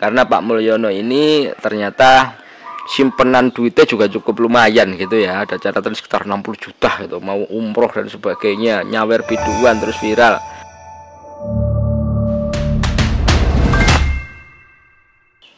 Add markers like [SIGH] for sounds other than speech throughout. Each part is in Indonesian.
karena Pak Mulyono ini ternyata simpenan duitnya juga cukup lumayan gitu ya. Ada catatan sekitar 60 juta gitu. Mau umroh dan sebagainya nyawer biduan terus viral.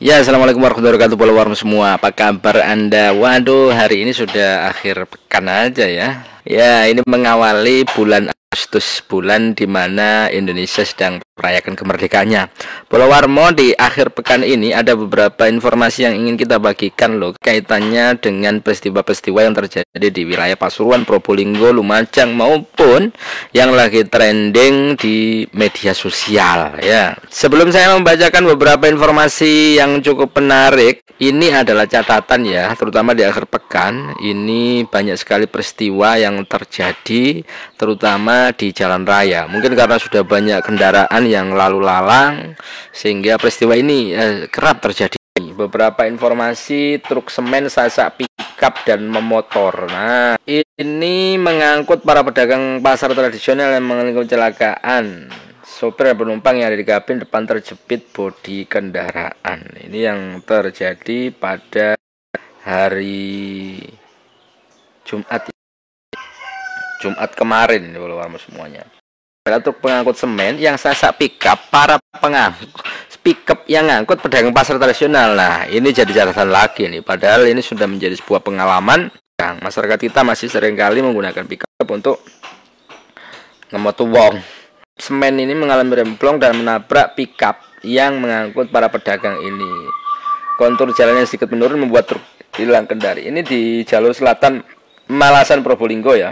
Ya Assalamualaikum warahmatullahi wabarakatuh. Follower semua. Apa kabar anda? Waduh hari ini sudah akhir pekan aja ya Ya ini mengawali bulan Agustus Bulan di mana Indonesia sedang merayakan kemerdekaannya. Pulau Warmo di akhir pekan ini ada beberapa informasi yang ingin kita bagikan loh kaitannya dengan peristiwa-peristiwa yang terjadi di wilayah Pasuruan, Probolinggo, Lumajang maupun yang lagi trending di media sosial ya. Sebelum saya membacakan beberapa informasi yang cukup menarik, ini adalah catatan ya, terutama di akhir pekan ini banyak sekali peristiwa yang terjadi terutama di jalan raya. Mungkin karena sudah banyak kendaraan yang lalu lalang sehingga peristiwa ini eh, kerap terjadi. Beberapa informasi truk semen sasak pickup dan memotor. Nah ini mengangkut para pedagang pasar tradisional yang mengalami kecelakaan. Sopir dan penumpang yang ada di kabin depan terjepit bodi kendaraan. Ini yang terjadi pada hari Jumat Jumat kemarin ini semuanya. Truk pengangkut semen yang sasak pickup para pengangkut pickup yang ngangkut pedagang pasar tradisional. Nah ini jadi catatan lagi nih. Padahal ini sudah menjadi sebuah pengalaman. Yang masyarakat kita masih sering kali menggunakan pickup untuk ngemotu wong. Semen ini mengalami remblong dan menabrak pickup yang mengangkut para pedagang ini. Kontur jalannya sedikit menurun membuat truk hilang kendali ini di jalur selatan Malasan Probolinggo ya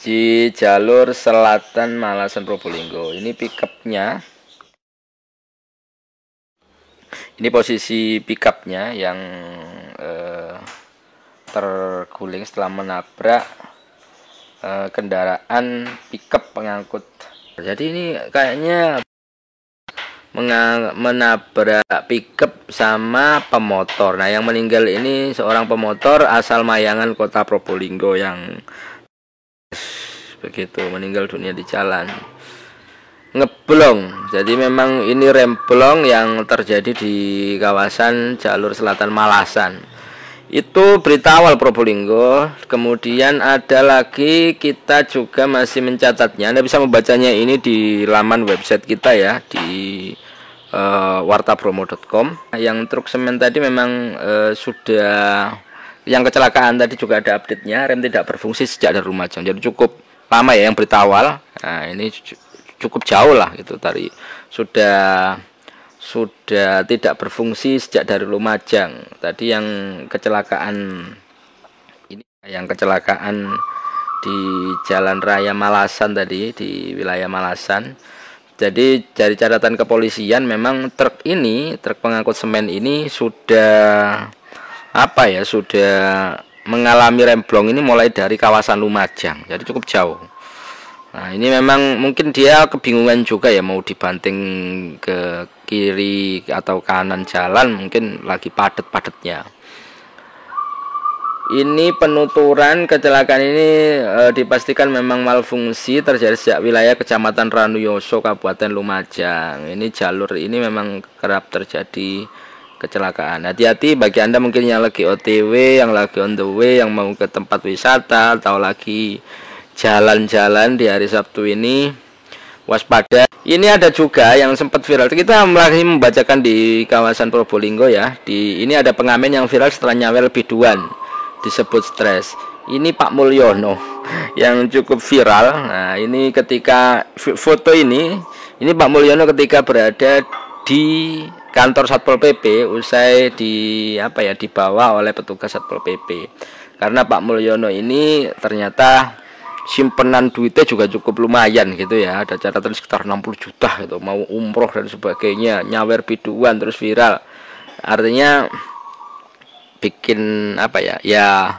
di jalur selatan Malasan Probolinggo. Ini pickupnya. Ini posisi pickupnya yang eh, terguling setelah menabrak eh, kendaraan pickup pengangkut. Jadi ini kayaknya menabrak pickup sama pemotor. Nah, yang meninggal ini seorang pemotor asal Mayangan Kota Probolinggo yang begitu meninggal dunia di jalan. Ngeblong. Jadi memang ini remblong yang terjadi di kawasan jalur selatan Malasan. Itu berita awal Probolinggo. Kemudian ada lagi kita juga masih mencatatnya. Anda bisa membacanya ini di laman website kita ya di uh, wartabromo.com yang truk semen tadi memang uh, sudah yang kecelakaan tadi juga ada update-nya. Rem tidak berfungsi sejak dari Lumajang. Jadi cukup lama ya yang berita awal. Nah ini cukup jauh lah itu tadi sudah sudah tidak berfungsi sejak dari Lumajang. Tadi yang kecelakaan ini yang kecelakaan di Jalan Raya Malasan tadi di wilayah Malasan. Jadi dari catatan kepolisian memang truk ini truk pengangkut semen ini sudah apa ya sudah mengalami remblong ini mulai dari kawasan Lumajang. Jadi cukup jauh. Nah ini memang mungkin dia kebingungan juga ya mau dibanting ke kiri atau kanan jalan mungkin lagi padat-padatnya. Ini penuturan kecelakaan ini e, dipastikan memang malfungsi terjadi sejak wilayah Kecamatan Ranuyoso Kabupaten Lumajang. Ini jalur ini memang kerap terjadi kecelakaan. Hati-hati bagi Anda mungkin yang lagi OTW, yang lagi on the way, yang mau ke tempat wisata atau lagi jalan-jalan di hari Sabtu ini waspada. Ini ada juga yang sempat viral. Kita lagi membacakan di kawasan Probolinggo ya. Di ini ada pengamen yang viral setelah nyawer biduan disebut stres. Ini Pak Mulyono [LAUGHS] yang cukup viral. Nah, ini ketika foto ini, ini Pak Mulyono ketika berada di kantor Satpol PP usai di apa ya dibawa oleh petugas Satpol PP. Karena Pak Mulyono ini ternyata simpenan duitnya juga cukup lumayan gitu ya. Ada catatan sekitar 60 juta gitu, mau umroh dan sebagainya, nyawer biduan terus viral. Artinya bikin apa ya? Ya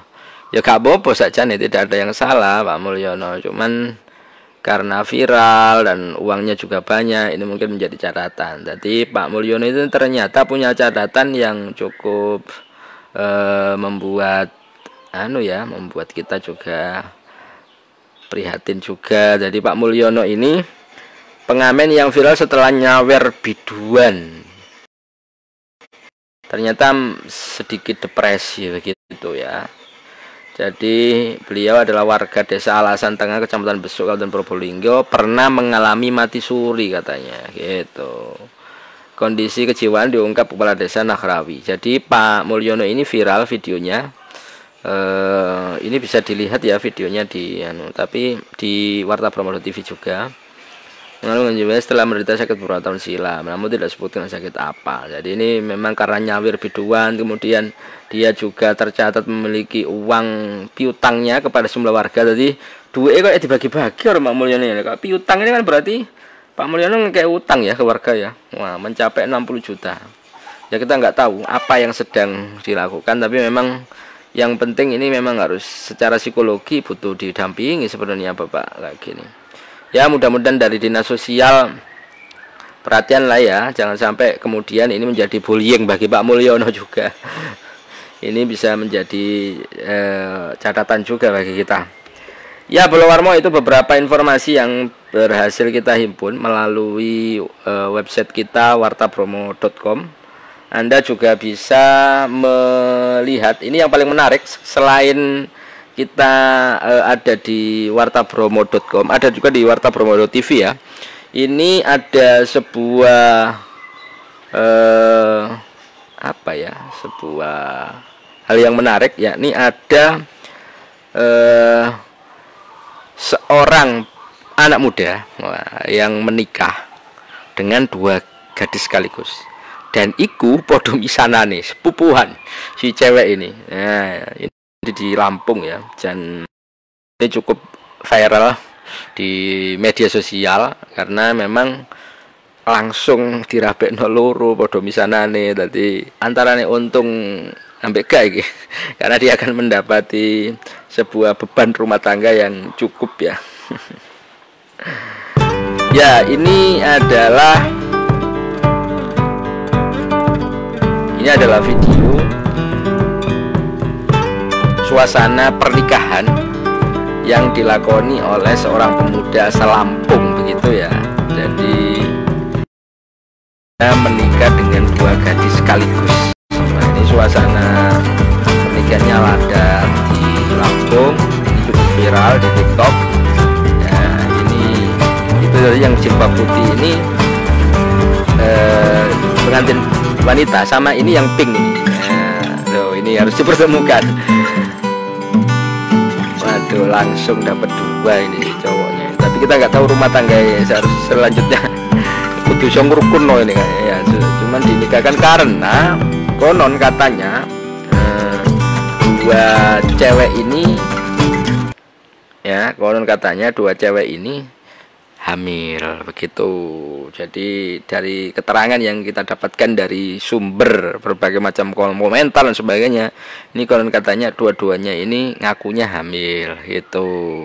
ya gak bobo saja nih, tidak ada yang salah Pak Mulyono. Cuman karena viral dan uangnya juga banyak ini mungkin menjadi catatan. Jadi Pak Mulyono itu ternyata punya catatan yang cukup e, membuat anu ya membuat kita juga prihatin juga. Jadi Pak Mulyono ini pengamen yang viral setelah nyawer biduan. Ternyata sedikit depresi begitu ya jadi beliau adalah warga desa Alasan Tengah Kecamatan Besuk Kabupaten Probolinggo pernah mengalami mati suri katanya gitu. Kondisi kejiwaan diungkap kepala desa Nakrawi. Jadi Pak Mulyono ini viral videonya. Uh, ini bisa dilihat ya videonya di anu, tapi di Warta Promodo TV juga. Lalu menjawab setelah menderita sakit beberapa tahun silam, namun tidak sebutkan sakit apa. Jadi ini memang karena nyawir biduan, kemudian dia juga tercatat memiliki uang piutangnya kepada sejumlah warga. Jadi duit kok dibagi-bagi orang Pak Mulyono. Kalau piutang ini kan berarti Pak Mulyono kayak utang ya ke warga ya. Wah, mencapai 60 juta. Ya kita nggak tahu apa yang sedang dilakukan, tapi memang yang penting ini memang harus secara psikologi butuh didampingi sebenarnya Bapak kayak gini ya mudah-mudahan dari dinas sosial perhatian lah ya. Jangan sampai kemudian ini menjadi bullying bagi Pak Mulyono juga. Ini bisa menjadi eh, catatan juga bagi kita. Ya Warmo itu beberapa informasi yang berhasil kita himpun melalui eh, website kita wartabromo.com anda juga bisa melihat ini yang paling menarik selain kita uh, ada di wartabromo.com, ada juga di wartabromo.tv ya. Ini ada sebuah uh, apa ya? Sebuah hal yang menarik yakni ada uh, seorang anak muda yang menikah dengan dua gadis sekaligus dan iku podo misanane sepupuhan si cewek ini. Nah, ini di Lampung ya dan ini cukup viral di media sosial karena memang langsung dirabek loro podo misanane. Tadi nih untung ambek gak [LAUGHS] karena dia akan mendapati sebuah beban rumah tangga yang cukup ya. [LAUGHS] Ya ini adalah ini adalah video suasana pernikahan yang dilakoni oleh seorang pemuda selampung begitu ya. Jadi kita menikah dengan dua gadis sekaligus. Nah, ini suasana pernikahannya lada di Lampung cukup viral di TikTok. Nah ini itu tadi yang jilbab putih ini. Eh, pengantin wanita sama ini yang pink ini. Nah, loh, ini harus dipertemukan waduh langsung dapat dua ini cowoknya. Tapi kita nggak tahu rumah tangga ya harus selanjutnya. [LAUGHS] Kudu song rukun ini kayaknya ya cuman dinikahkan karena konon katanya eh, dua cewek ini ya konon katanya dua cewek ini hamil begitu. Jadi dari keterangan yang kita dapatkan dari sumber berbagai macam komentar dan sebagainya, ini konon katanya dua-duanya ini ngakunya hamil gitu.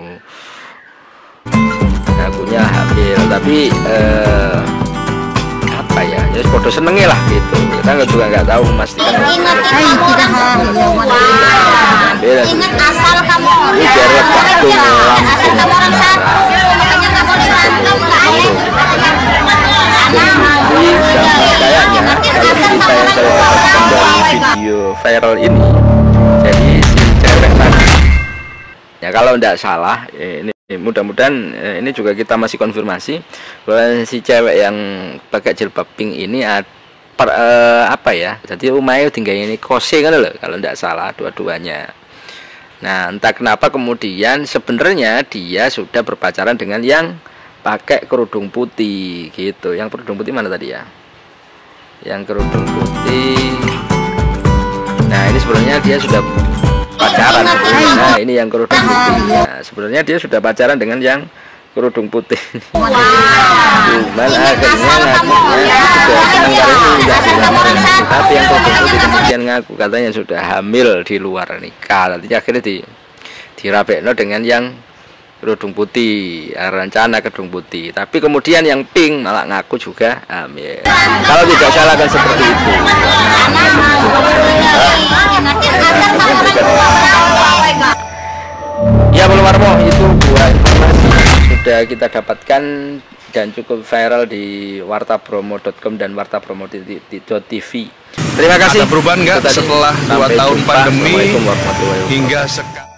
Ngakunya hamil, tapi eh, apa ya? Ya foto senengnya lah gitu. Kita nggak juga nggak tahu memastikan. Ingat asal kamu. Ini biar waktu viral ini. Jadi si cewek tadi. Ya kalau tidak salah ya ini mudah-mudahan eh, ini juga kita masih konfirmasi bahwa si cewek yang pakai jilbab pink ini per, uh, apa ya jadi Umayyah tinggal ini kose kan loh kalau tidak salah dua-duanya. Nah entah kenapa kemudian sebenarnya dia sudah berpacaran dengan yang pakai kerudung putih gitu. Yang kerudung putih mana tadi ya? Yang kerudung putih sebenarnya dia sudah pacaran. Nah ini yang kerudung putih. nah, sebenarnya dia sudah pacaran dengan yang kerudung putih. Wow. cuman akhirnya ngakunya sudah senang kali ini tidak tapi yang kerudung putih kemudian ngaku katanya sudah hamil di luar nikah. Nanti akhirnya di dirapekno dengan yang kerudung putih rencana kerudung putih tapi kemudian yang pink malah ngaku juga amin kalau tidak salah kan seperti itu ya belum Warmo itu dua informasi sudah kita dapatkan dan cukup viral di wartabromo.com dan wartabromo.tv. Terima kasih. Ada perubahan nggak setelah dua tahun pandemi hingga sekarang?